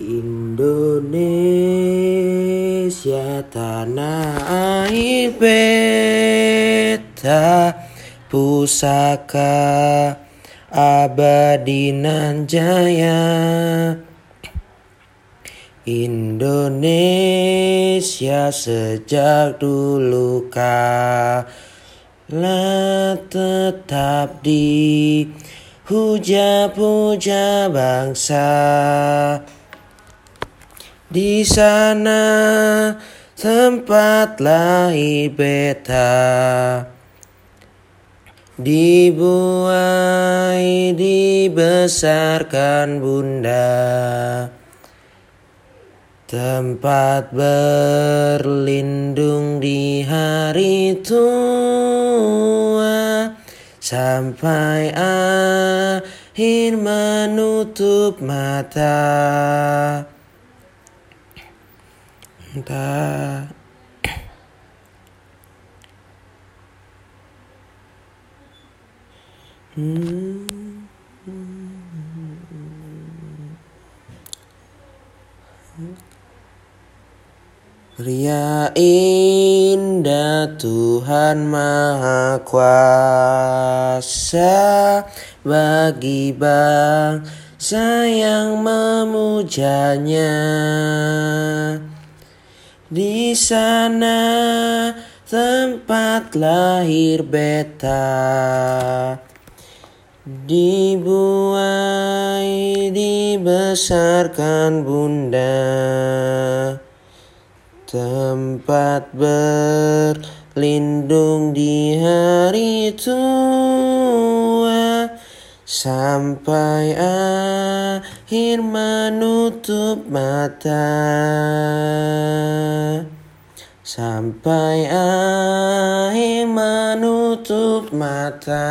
Indonesia tanah air beta pusaka abadi nan jaya Indonesia sejak dulu kala tetap di puja-puja bangsa di sana tempat lahir beta. Dibuai dibesarkan bunda. Tempat berlindung di hari tua. Sampai akhir menutup mata hmm. Ria indah Tuhan Maha Kuasa bagi bangsa yang memujanya. Di sana tempat lahir beta. Dibuai dibesarkan bunda. Tempat berlindung di hari tua Sampai akhir menutup mata. Sampai akhir menutup mata